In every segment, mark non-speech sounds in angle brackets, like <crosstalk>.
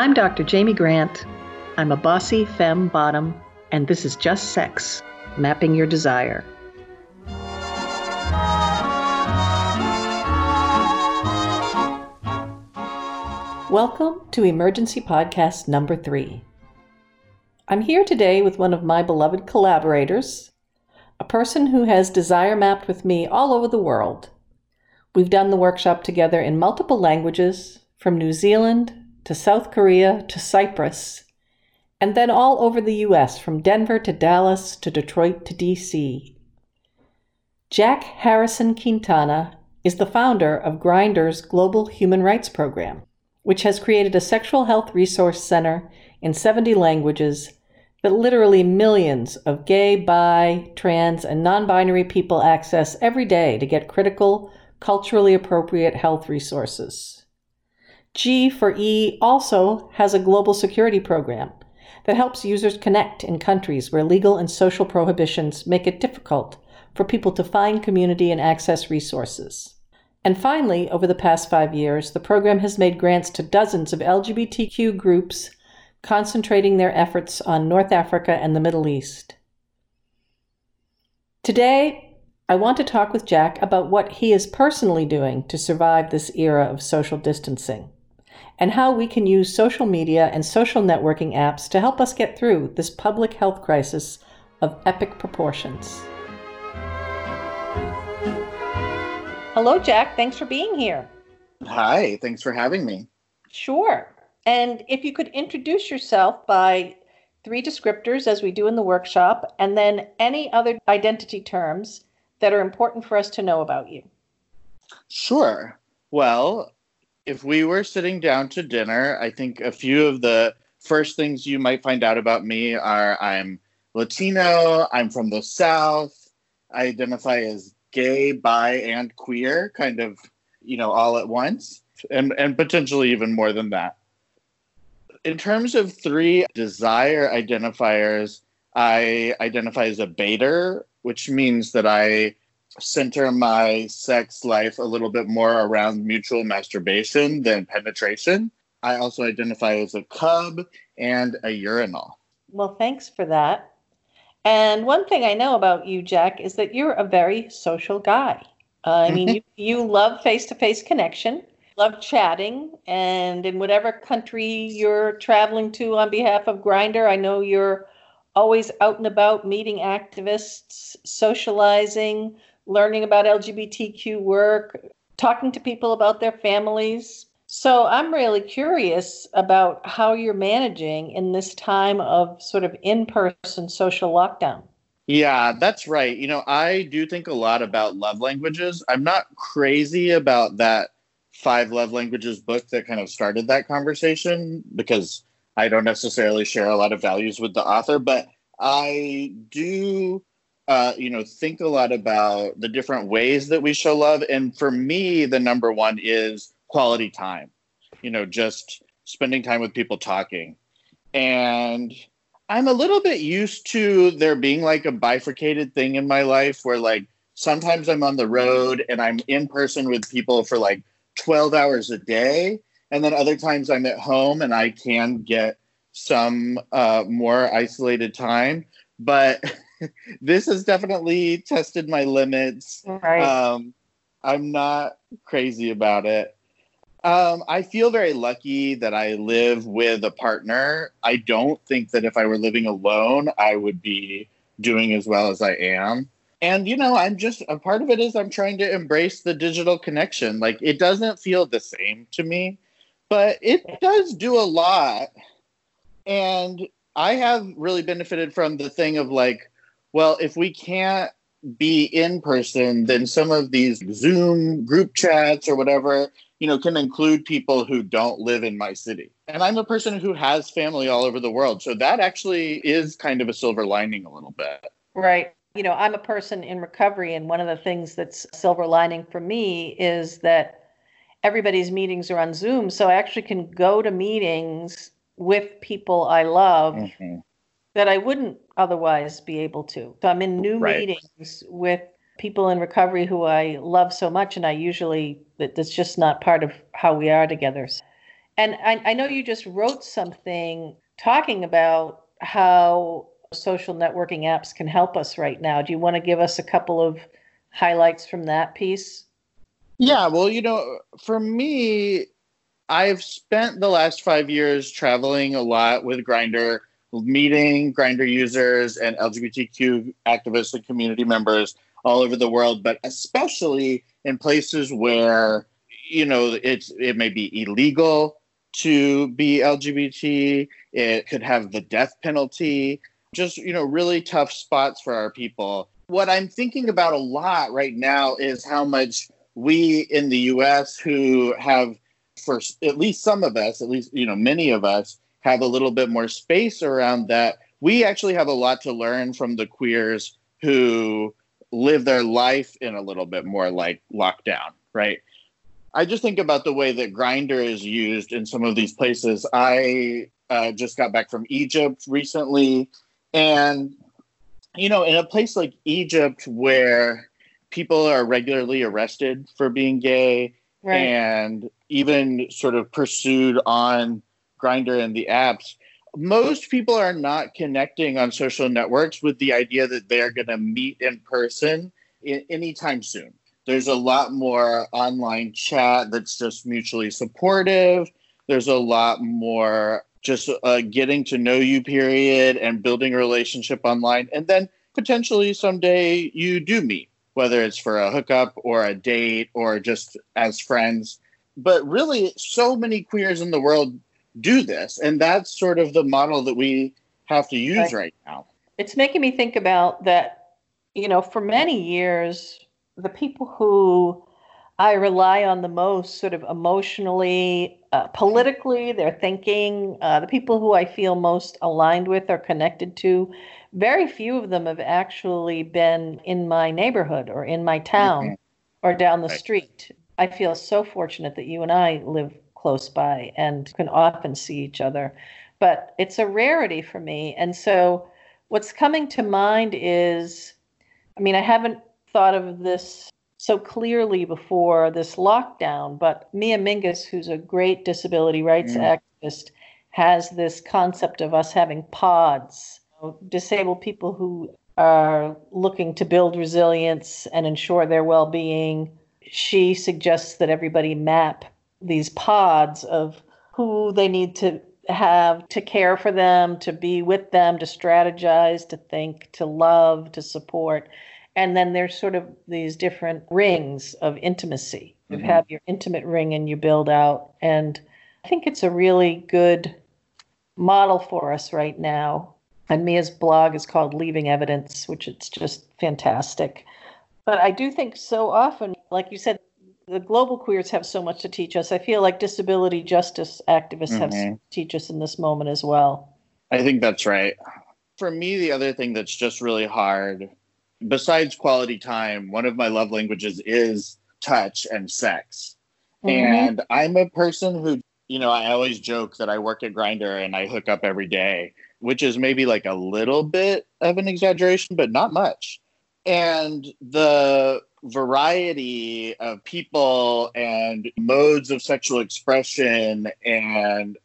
I'm Dr. Jamie Grant. I'm a bossy femme bottom, and this is Just Sex Mapping Your Desire. Welcome to Emergency Podcast number three. I'm here today with one of my beloved collaborators, a person who has desire mapped with me all over the world. We've done the workshop together in multiple languages, from New Zealand to South Korea to Cyprus, and then all over the US, from Denver to Dallas to Detroit to DC. Jack Harrison Quintana is the founder of Grindr's Global Human Rights Program, which has created a sexual health resource center in 70 languages that literally millions of gay, bi, trans, and non binary people access every day to get critical, culturally appropriate health resources. G for E also has a global security program that helps users connect in countries where legal and social prohibitions make it difficult for people to find community and access resources. And finally, over the past five years, the program has made grants to dozens of LGBTQ groups concentrating their efforts on North Africa and the Middle East. Today, I want to talk with Jack about what he is personally doing to survive this era of social distancing and how we can use social media and social networking apps to help us get through this public health crisis of epic proportions. Hello, Jack. Thanks for being here. Hi, thanks for having me. Sure. And if you could introduce yourself by three descriptors, as we do in the workshop, and then any other identity terms that are important for us to know about you. Sure. Well, if we were sitting down to dinner, I think a few of the first things you might find out about me are I'm Latino, I'm from the South, I identify as gay, bi, and queer, kind of, you know, all at once, and, and potentially even more than that. In terms of three desire identifiers, I identify as a baiter, which means that I center my sex life a little bit more around mutual masturbation than penetration. I also identify as a cub and a urinal. Well, thanks for that. And one thing I know about you, Jack, is that you're a very social guy. Uh, I mean, <laughs> you, you love face to face connection, love chatting, and in whatever country you're traveling to on behalf of Grindr, I know you're always out and about meeting activists, socializing, learning about LGBTQ work, talking to people about their families. So I'm really curious about how you're managing in this time of sort of in person social lockdown. Yeah, that's right. You know, I do think a lot about love languages. I'm not crazy about that five love languages book that kind of started that conversation because I don't necessarily share a lot of values with the author, but I do uh, you know, think a lot about the different ways that we show love. And for me, the number one is quality time, you know, just spending time with people talking. And I'm a little bit used to there being like a bifurcated thing in my life where like sometimes I'm on the road and I'm in person with people for like 12 hours a day. And then other times I'm at home and I can get some uh, more isolated time. But <laughs> this has definitely tested my limits. Right. Um, I'm not crazy about it. Um, I feel very lucky that I live with a partner. I don't think that if I were living alone, I would be doing as well as I am. And, you know, I'm just a part of it is I'm trying to embrace the digital connection. Like, it doesn't feel the same to me, but it does do a lot. And I have really benefited from the thing of like, well, if we can't be in person, then some of these Zoom group chats or whatever, you know, can include people who don't live in my city. And I'm a person who has family all over the world. So that actually is kind of a silver lining a little bit. Right. You know, I'm a person in recovery, and one of the things that's silver lining for me is that everybody's meetings are on Zoom. So I actually can go to meetings with people I love mm-hmm. That I wouldn't otherwise be able to. So I'm in new right. meetings with people in recovery who I love so much, and I usually that's just not part of how we are together. And I, I know you just wrote something talking about how social networking apps can help us right now. Do you want to give us a couple of highlights from that piece? Yeah, well, you know, for me, I've spent the last five years traveling a lot with Grindr, meeting Grindr users and LGBTQ activists and community members all over the world, but especially in places where you know it's it may be illegal to be LGBT. It could have the death penalty. Just you know, really tough spots for our people. What I'm thinking about a lot right now is how much we in the U.S. who have, for at least some of us, at least you know, many of us have a little bit more space around that. We actually have a lot to learn from the queers who live their life in a little bit more like lockdown, right? I just think about the way that Grindr is used in some of these places. I uh, just got back from Egypt recently, and you know, in a place like Egypt where people are regularly arrested for being gay right. and even sort of pursued on Grindr and the apps, most people are not connecting on social networks with the idea that they're going to meet in person anytime soon. There's a lot more online chat that's just mutually supportive. There's a lot more just uh, getting to know you, period, and building a relationship online. And then potentially someday you do meet, whether it's for a hookup or a date or just as friends. But really, so many queers in the world do this. And that's sort of the model that we have to use right, right now. It's making me think about that, you know, for many years, the people who I rely on the most, sort of emotionally, uh, politically, their thinking, uh, the people who I feel most aligned with or connected to, very few of them have actually been in my neighborhood or in my town mm-hmm. or down the right. street. I feel so fortunate that you and I live close by and can often see each other. But it's a rarity for me. And so what's coming to mind is I mean, I haven't thought of this so clearly before this lockdown, but Mia Mingus, who's a great disability rights mm. activist, has this concept of us having pods, disabled people who are looking to build resilience and ensure their well being. She suggests that everybody map these pods of who they need to have to care for them, to be with them, to strategize, to think, to love, to support. And then there's sort of these different rings of intimacy. You mm-hmm. have your intimate ring and you build out. And I think it's a really good model for us right now. And Mia's blog is called Leaving Evidence, which it's just fantastic. But I do think so often, like you said, the global queers have so much to teach us. I feel like disability justice activists mm-hmm. have to teach us in this moment as well. I think that's right. For me, the other thing that's just really hard, besides quality time, one of my love languages is touch and sex. Mm-hmm. And I'm a person who, you know, I always joke that I work at Grindr and I hook up every day, which is maybe like a little bit of an exaggeration, but not much. And the variety of people and modes of sexual expression and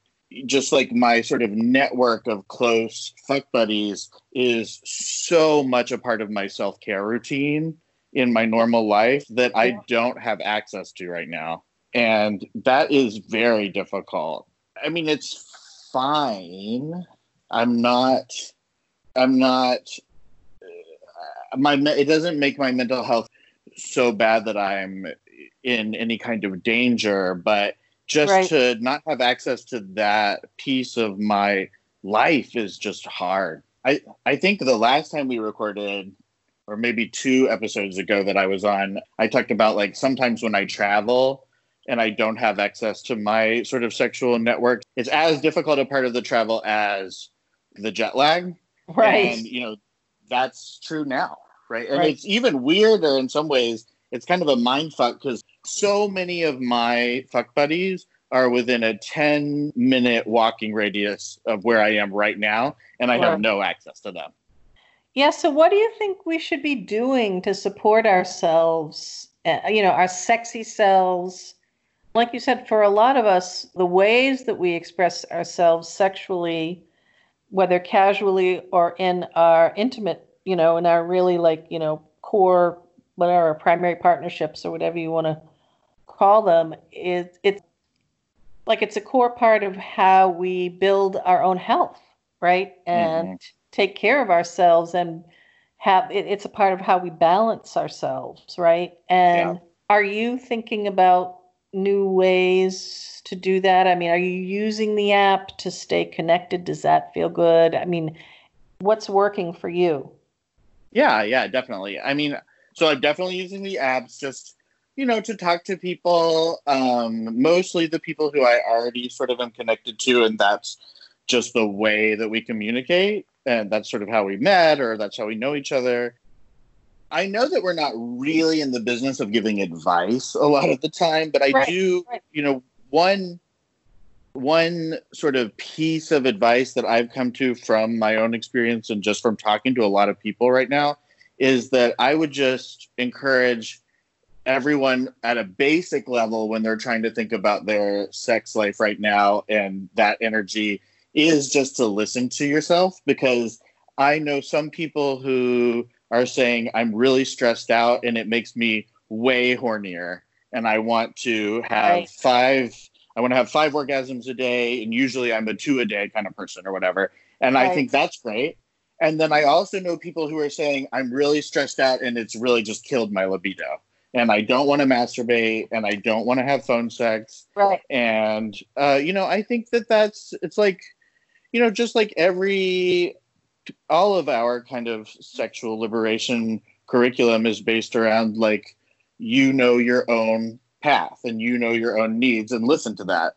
just like my sort of network of close fuck buddies is so much a part of my self-care routine in my normal life that I don't have access to right now. And that is very difficult. I mean, it's fine. I'm not, I'm not, uh, my, it doesn't make my mental health so bad that I'm in any kind of danger, but just right. to not have access to that piece of my life is just hard. I, I think the last time we recorded, or maybe two episodes ago that I was on, I talked about like sometimes when I travel and I don't have access to my sort of sexual network, it's as difficult a part of the travel as the jet lag. Right. And, you know, that's true now right? And right. it's even weirder in some ways. It's kind of a mind fuck because so many of my fuck buddies are within a 10 minute walking radius of where I am right now, and I have no access to them. Yeah, so what do you think we should be doing to support ourselves, uh, you know, our sexy selves like you said, for a lot of us, the ways that we express ourselves sexually, whether casually or in our intimate, you know, in our really like, you know, core, whatever, primary partnerships or whatever you want to call them, is it's like it's a core part of how we build our own health, right? And mm-hmm. take care of ourselves and have it, it's a part of how we balance ourselves, right? And yeah. are you thinking about new ways to do that? I mean, are you using the app to stay connected? Does that feel good? I mean, what's working for you? Yeah, yeah, definitely. I mean, so I'm definitely using the apps just, you know, to talk to people, um, mostly the people who I already sort of am connected to, and that's just the way that we communicate. And that's sort of how we met, or that's how we know each other. I know that we're not really in the business of giving advice a lot of the time, but I right, do, right. you know, one one sort of piece of advice that I've come to from my own experience and just from talking to a lot of people right now is that I would just encourage everyone at a basic level when they're trying to think about their sex life right now and that energy is just to listen to yourself because I know some people who are saying I'm really stressed out and it makes me way hornier and I want to have right. five I want to have five orgasms a day and usually I'm a two a day kind of person or whatever. And right. I think that's great. And then I also know people who are saying I'm really stressed out and it's really just killed my libido. And I don't want to masturbate and I don't want to have phone sex. Right. And uh, you know I think that that's it's like you know just like every all of our kind of sexual liberation curriculum is based around like you know your own path and you know your own needs and listen to that.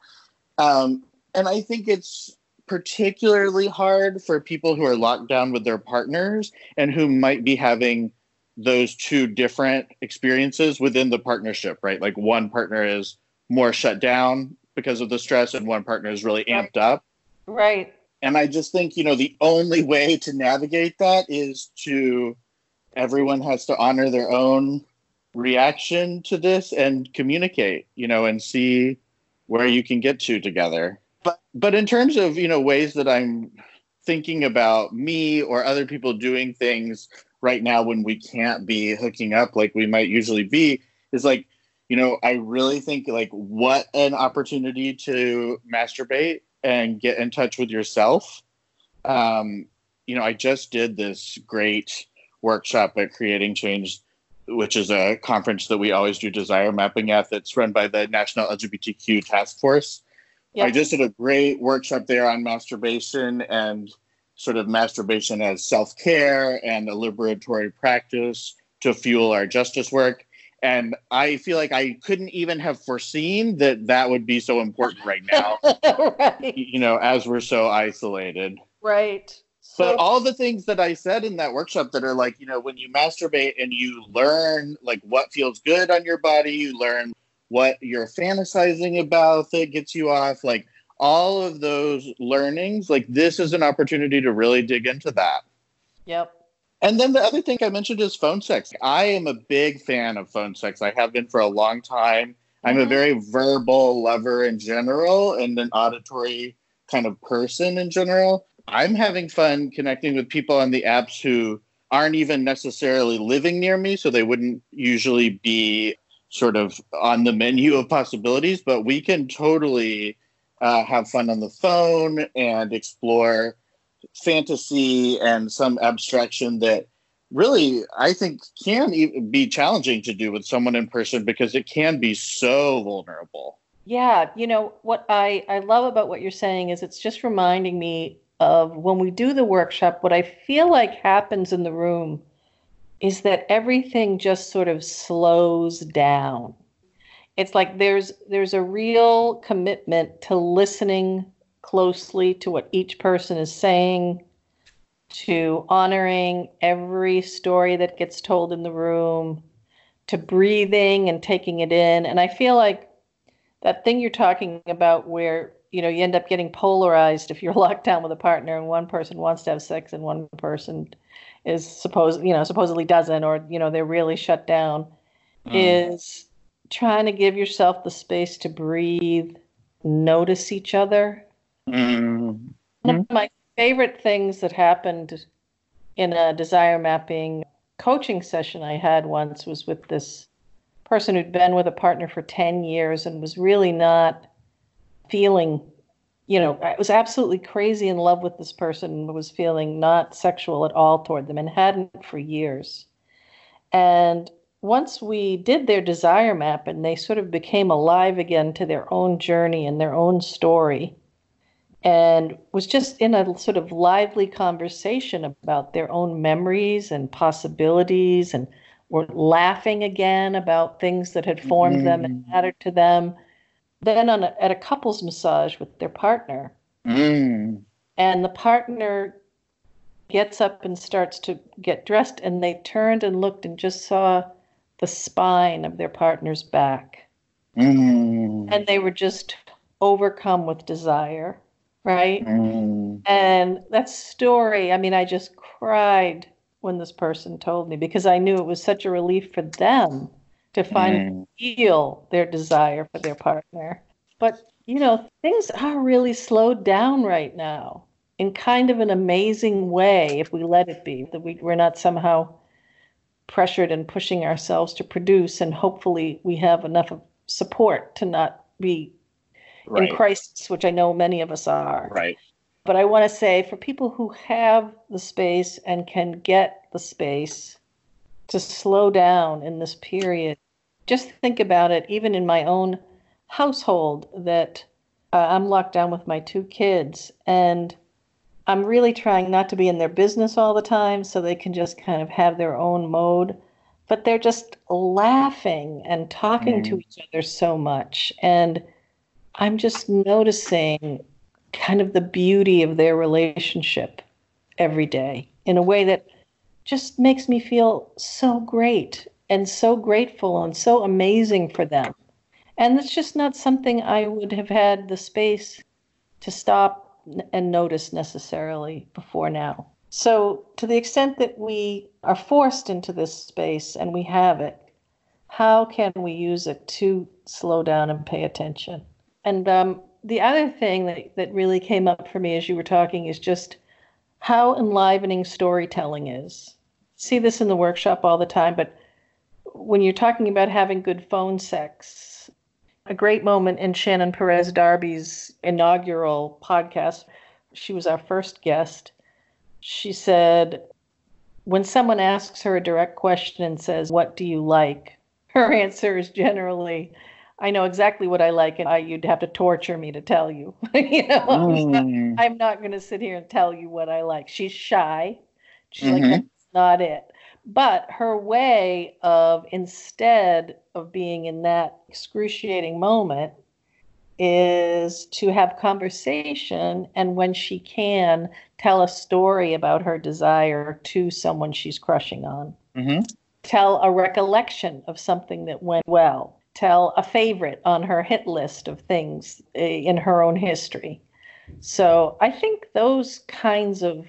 Um, and i think it's particularly hard for people who are locked down with their partners and who might be having those two different experiences within the partnership right? Like one partner is more shut down because of the stress and one partner is really amped up. Right. And I just think, you know, the only way to navigate that is to everyone has to honor their own reaction to this and communicate, you know, and see where you can get to together. But but in terms of, you know, ways that I'm thinking about me or other people doing things right now when we can't be hooking up like we might usually be is like you know i really think like what an opportunity to masturbate and get in touch with yourself. Um, you know, I just did this great workshop at Creating Change, which is a conference that we always do desire mapping at that's run by the National LGBTQ Task Force. Yep. I just did a great workshop there on masturbation and sort of masturbation as self care and a liberatory practice to fuel our justice work and I feel like I couldn't even have foreseen that that would be so important right now. <laughs> right. You know, as we're so isolated. Right. So, but all the things that I said in that workshop that are like, you know, when you masturbate and you learn like what feels good on your body, you learn what you're fantasizing about that gets you off, like all of those learnings, like this is an opportunity to really dig into that. Yep. And then the other thing I mentioned is phone sex. I am a big fan of phone sex. I have been for a long time. I'm mm-hmm. a very verbal lover in general and an auditory kind of person in general. I'm having fun connecting with people on the apps who aren't even necessarily living near me, so they wouldn't usually be sort of on the menu of possibilities, but we can totally uh, have fun on the phone and explore fantasy and some abstraction that really I think can be challenging to do with someone in person because it can be so vulnerable. Yeah, you know what I I love about what you're saying is it's just reminding me of when we do the workshop what I feel like happens in the room is that everything just sort of slows down. It's like there's there's a real commitment to listening closely to what each person is saying, to honoring every story that gets told in the room, to breathing and taking it in. And I feel like that thing you're talking about where you know you end up getting polarized if you're <laughs> locked down with a partner and one person wants to have sex and one person is supposed you know supposedly doesn't or you know they're really shut down mm. is trying to give yourself the space to breathe, notice each other. Mm. One of my favorite things that happened in a desire mapping coaching session I had once was with this person who'd been with a partner for 10 years and was really not feeling, you know, I was absolutely crazy in love with this person and was feeling not sexual at all toward them and hadn't for years. And once we did their desire map and they sort of became alive again to their own journey and their own story and was just in a sort of lively conversation about their own memories and possibilities and were laughing again about things that had formed mm. them and mm. mattered to them then on a, at a couples massage with their partner mm. and the partner gets up and starts to get dressed and they turned and looked and just saw the spine of their partner's back. Mm. And they were just overcome with desire, right? Mm. And that story, I mean, I just cried when this person told me because I knew it was such a relief for them to finally mm. feel their desire for their partner. But, you know, things are really slowed down right now in kind of an amazing way if we let it be, that we, we're not somehow pressured and pushing ourselves to produce, and hopefully we have enough of support to not be right. in crisis, which I know many of us are. Right. But I want to say for people who have the space and can get the space to slow down in this period, just think about it, even in my own household, that uh, I'm locked down with my two kids. And I'm really trying not to be in their business all the time so they can just kind of have their own mode. But they're just laughing and talking mm. to each other so much. And I'm just noticing kind of the beauty of their relationship every day in a way that just makes me feel so great and so grateful and so amazing for them. And it's just not something I would have had the space to stop and notice necessarily before now. So, to the extent that we are forced into this space and we have it, how can we use it to slow down and pay attention? And um, the other thing that, that really came up for me as you were talking is just how enlivening storytelling is. See this in the workshop all the time, but when you're talking about having good phone sex, a great moment in Shannon Perez Darby's inaugural podcast. She was our first guest. She said, when someone asks her a direct question and says, What do you like? <laughs> Her answer is generally, I know exactly what I like, and I, you'd have to torture me to tell you. <laughs> you know, mm. I'm not, not going to sit here and tell you what I like. She's shy. She's mm-hmm. like, not it. But her way of, instead of being in that excruciating moment, is to have conversation and when she can, tell a story about her desire to someone she's crushing on. Mm-hmm. Tell a recollection of something that went well. Tell a favorite on her hit list of things eh, in her own history. So I think those kinds of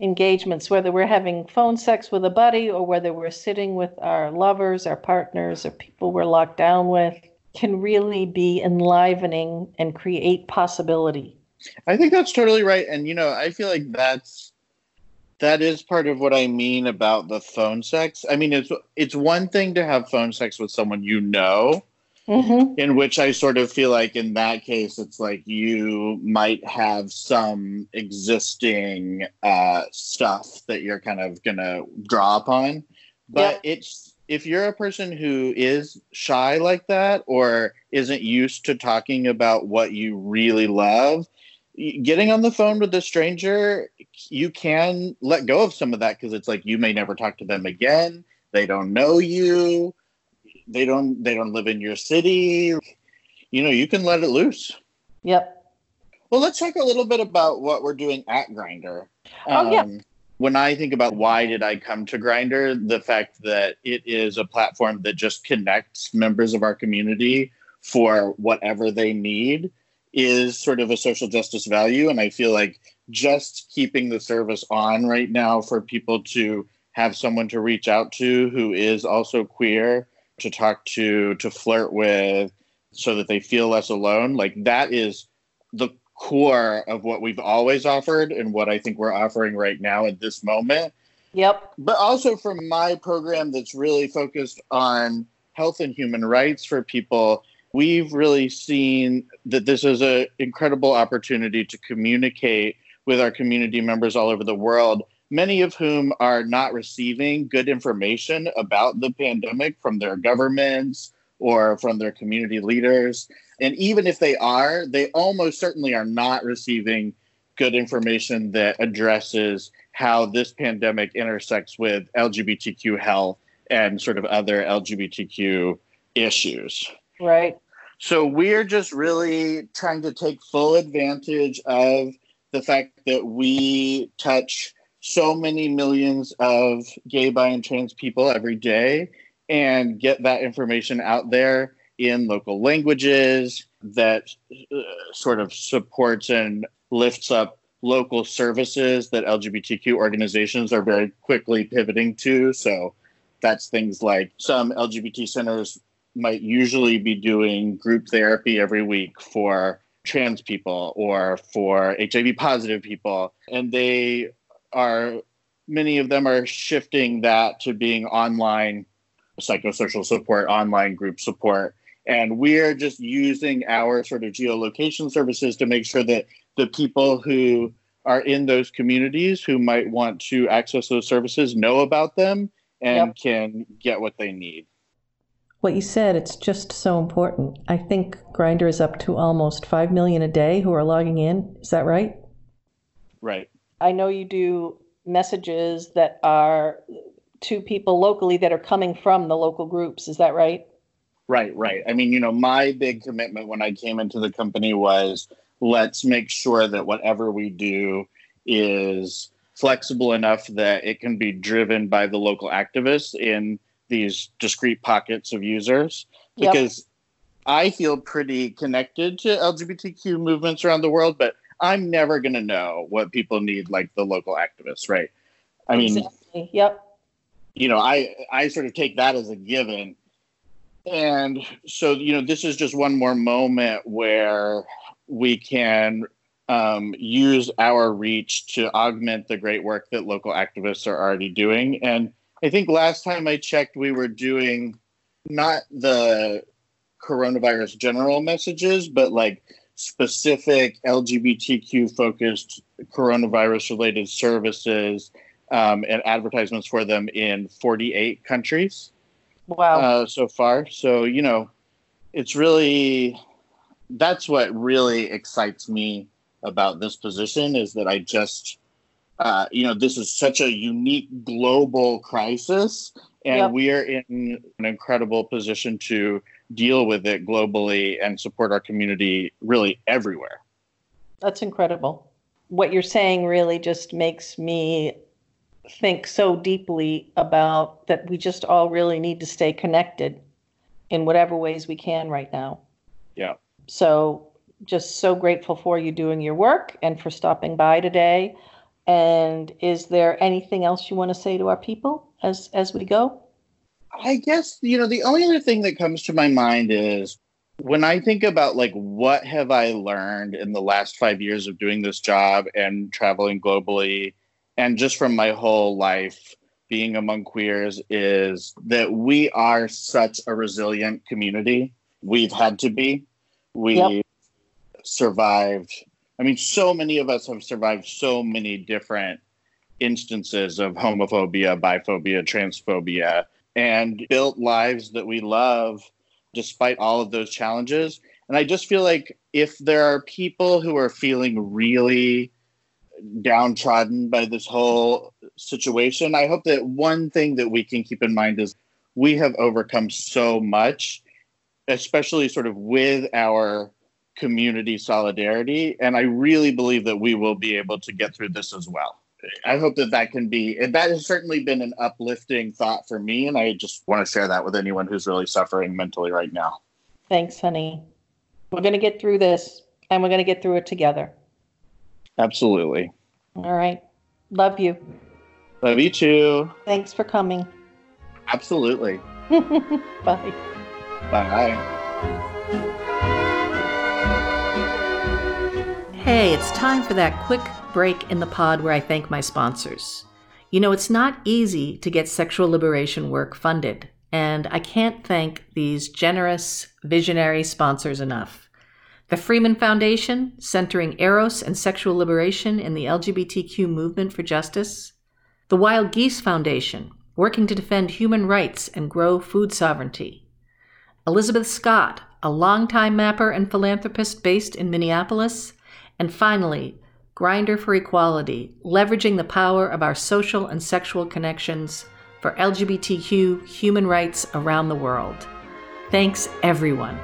engagements, whether we're having phone sex with a buddy or whether we're sitting with our lovers, our partners, or people we're locked down with, can really be enlivening and create possibility. I think that's totally right. And, you know, I feel like that's that is part of what I mean about the phone sex. I mean, it's it's one thing to have phone sex with someone you know, mm-hmm. in which I sort of feel like in that case, it's like you might have some existing uh, stuff that you're kind of going to draw upon. But yeah. it's if you're a person who is shy like that or isn't used to talking about what you really love, getting on the phone with a stranger, you can let go of some of that because it's like you may never talk to them again. They don't know you they don't they don't live in your city. You know you can let it loose. Yep. Well let's talk a little bit about what we're doing at Grindr. Oh yeah. Um, when i think about why did i come to Grindr, the fact that it is a platform that just connects members of our community for whatever they need is sort of a social justice value. And i feel like just keeping the service on right now for people to have someone to reach out to who is also queer to talk to, to flirt with, so that they feel less alone. Like that is the core of what we've always offered and what I think we're offering right now at this moment. Yep. But also from my program that's really focused on health and human rights for people, we've really seen that this is an incredible opportunity to communicate with our community members all over the world, many of whom are not receiving good information about the pandemic from their governments or from their community leaders. And even if they are, they almost certainly are not receiving good information that addresses how this pandemic intersects with LGBTQ health and sort of other LGBTQ issues. Right. So we're just really trying to take full advantage of the fact that we touch so many millions of gay, bi, and trans people every day and get that information out there in local languages that uh, sort of supports and lifts up local services that LGBTQ organizations are very quickly pivoting to. So that's things like some LGBT centers might usually be doing group therapy every week for trans people or for HIV positive people. And they are, many of them are shifting that to being online psychosocial support, online group support. And we're just using our sort of geolocation services to make sure that the people who are in those communities who might want to access those services know about them and yep. can get what they need. What you said, it's just so important. I think Grindr is up to almost 5 million a day who are logging in. Is that right? Right. I know you do messages that are to people locally that are coming from the local groups. Is that right? Right, right. I mean, you know, my big commitment when I came into the company was let's make sure that whatever we do is flexible enough that it can be driven by the local activists in these discrete pockets of users. Yep. Because I feel pretty connected to LGBTQ movements around the world, but I'm never going to know what people need like the local activists, right? I mean, exactly. yep you know, I I sort of take that as a given. And so, you know, this is just one more moment where we can um, use our reach to augment the great work that local activists are already doing. And I think last time I checked, we were doing not the coronavirus general messages, but like specific LGBTQ focused coronavirus related services um, and advertisements for them in 48 countries. Wow. Uh, so far. So, you know, it's really, that's what really excites me about this position is that I just, uh, you know, this is such a unique global crisis, and yep. we are in an incredible position to deal with it globally and support our community really everywhere. That's incredible. What you're saying really just makes me think so deeply about that we just all really need to stay connected in whatever ways we can right now. Yeah. So just so grateful for you doing your work and for stopping by today. And is there anything else you want to say to our people as as we go? I guess you know the only other thing that comes to my mind is when I think about like what have I learned in the last 5 years of doing this job and traveling globally and just from my whole life being among queers is that we are such a resilient community. We've had to be. We yep. survived. I mean, so many of us have survived so many different instances of homophobia, biphobia, transphobia, and built lives that we love despite all of those challenges. And I just feel like if there are people who are feeling really downtrodden by this whole situation. I hope that one thing that we can keep in mind is we have overcome so much, especially sort of with our community solidarity. And I really believe that we will be able to get through this as well. I hope that that can be, and that has certainly been an uplifting thought for me. And I just want to share that with anyone who's really suffering mentally right now. Thanks, honey. We're going to get through this and we're going to get through it together. Absolutely. All right. Love you. Love you too. Thanks for coming. Absolutely. <laughs> Bye. Bye. Hey, it's time for that quick break in the pod where I thank my sponsors. You know, it's not easy to get sexual liberation work funded, and I can't thank these generous, visionary sponsors enough. The Freeman Foundation, centering Eros and sexual liberation in the LGBTQ movement for justice. The Wild Geese Foundation, working to defend human rights and grow food sovereignty. Elizabeth Scott, a longtime mapper and philanthropist based in Minneapolis. And finally, Grindr for Equality, leveraging the power of our social and sexual connections for LGBTQ human rights around the world. Thanks, everyone.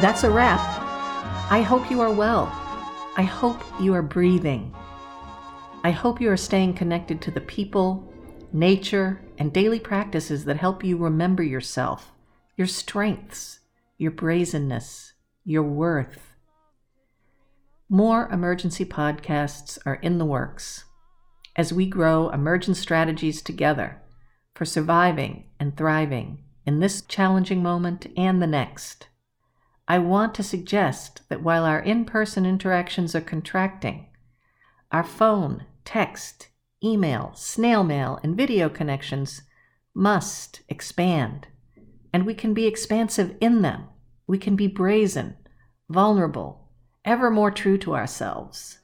That's a wrap. I hope you are well. I hope you are breathing. I hope you are staying connected to the people, nature, and daily practices that help you remember yourself, your strengths, your brazenness, your worth. More emergency podcasts are in the works as we grow emergent strategies together for surviving and thriving in this challenging moment and the next. I want to suggest that while our in person interactions are contracting, our phone, text, email, snail mail, and video connections must expand. And we can be expansive in them. We can be brazen, vulnerable, ever more true to ourselves.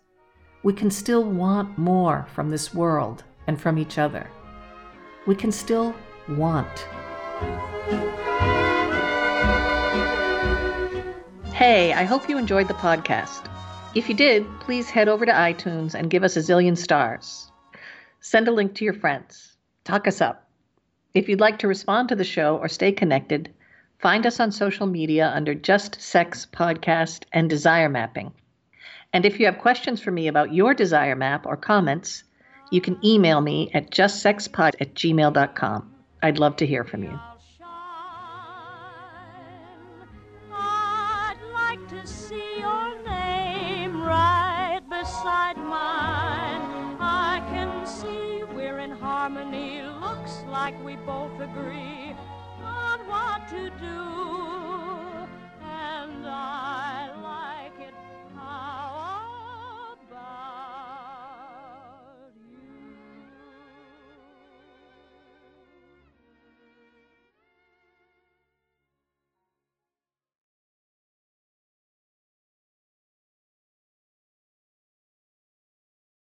We can still want more from this world and from each other. We can still want. Hey, I hope you enjoyed the podcast. If you did, please head over to iTunes and give us a zillion stars. Send a link to your friends. Talk us up. If you'd like to respond to the show or stay connected, find us on social media under Just Sex Podcast and Desire Mapping. And if you have questions for me about your desire map or comments, you can email me at justsexpod at gmail.com. I'd love to hear from you. like we both agree on what to do. And I.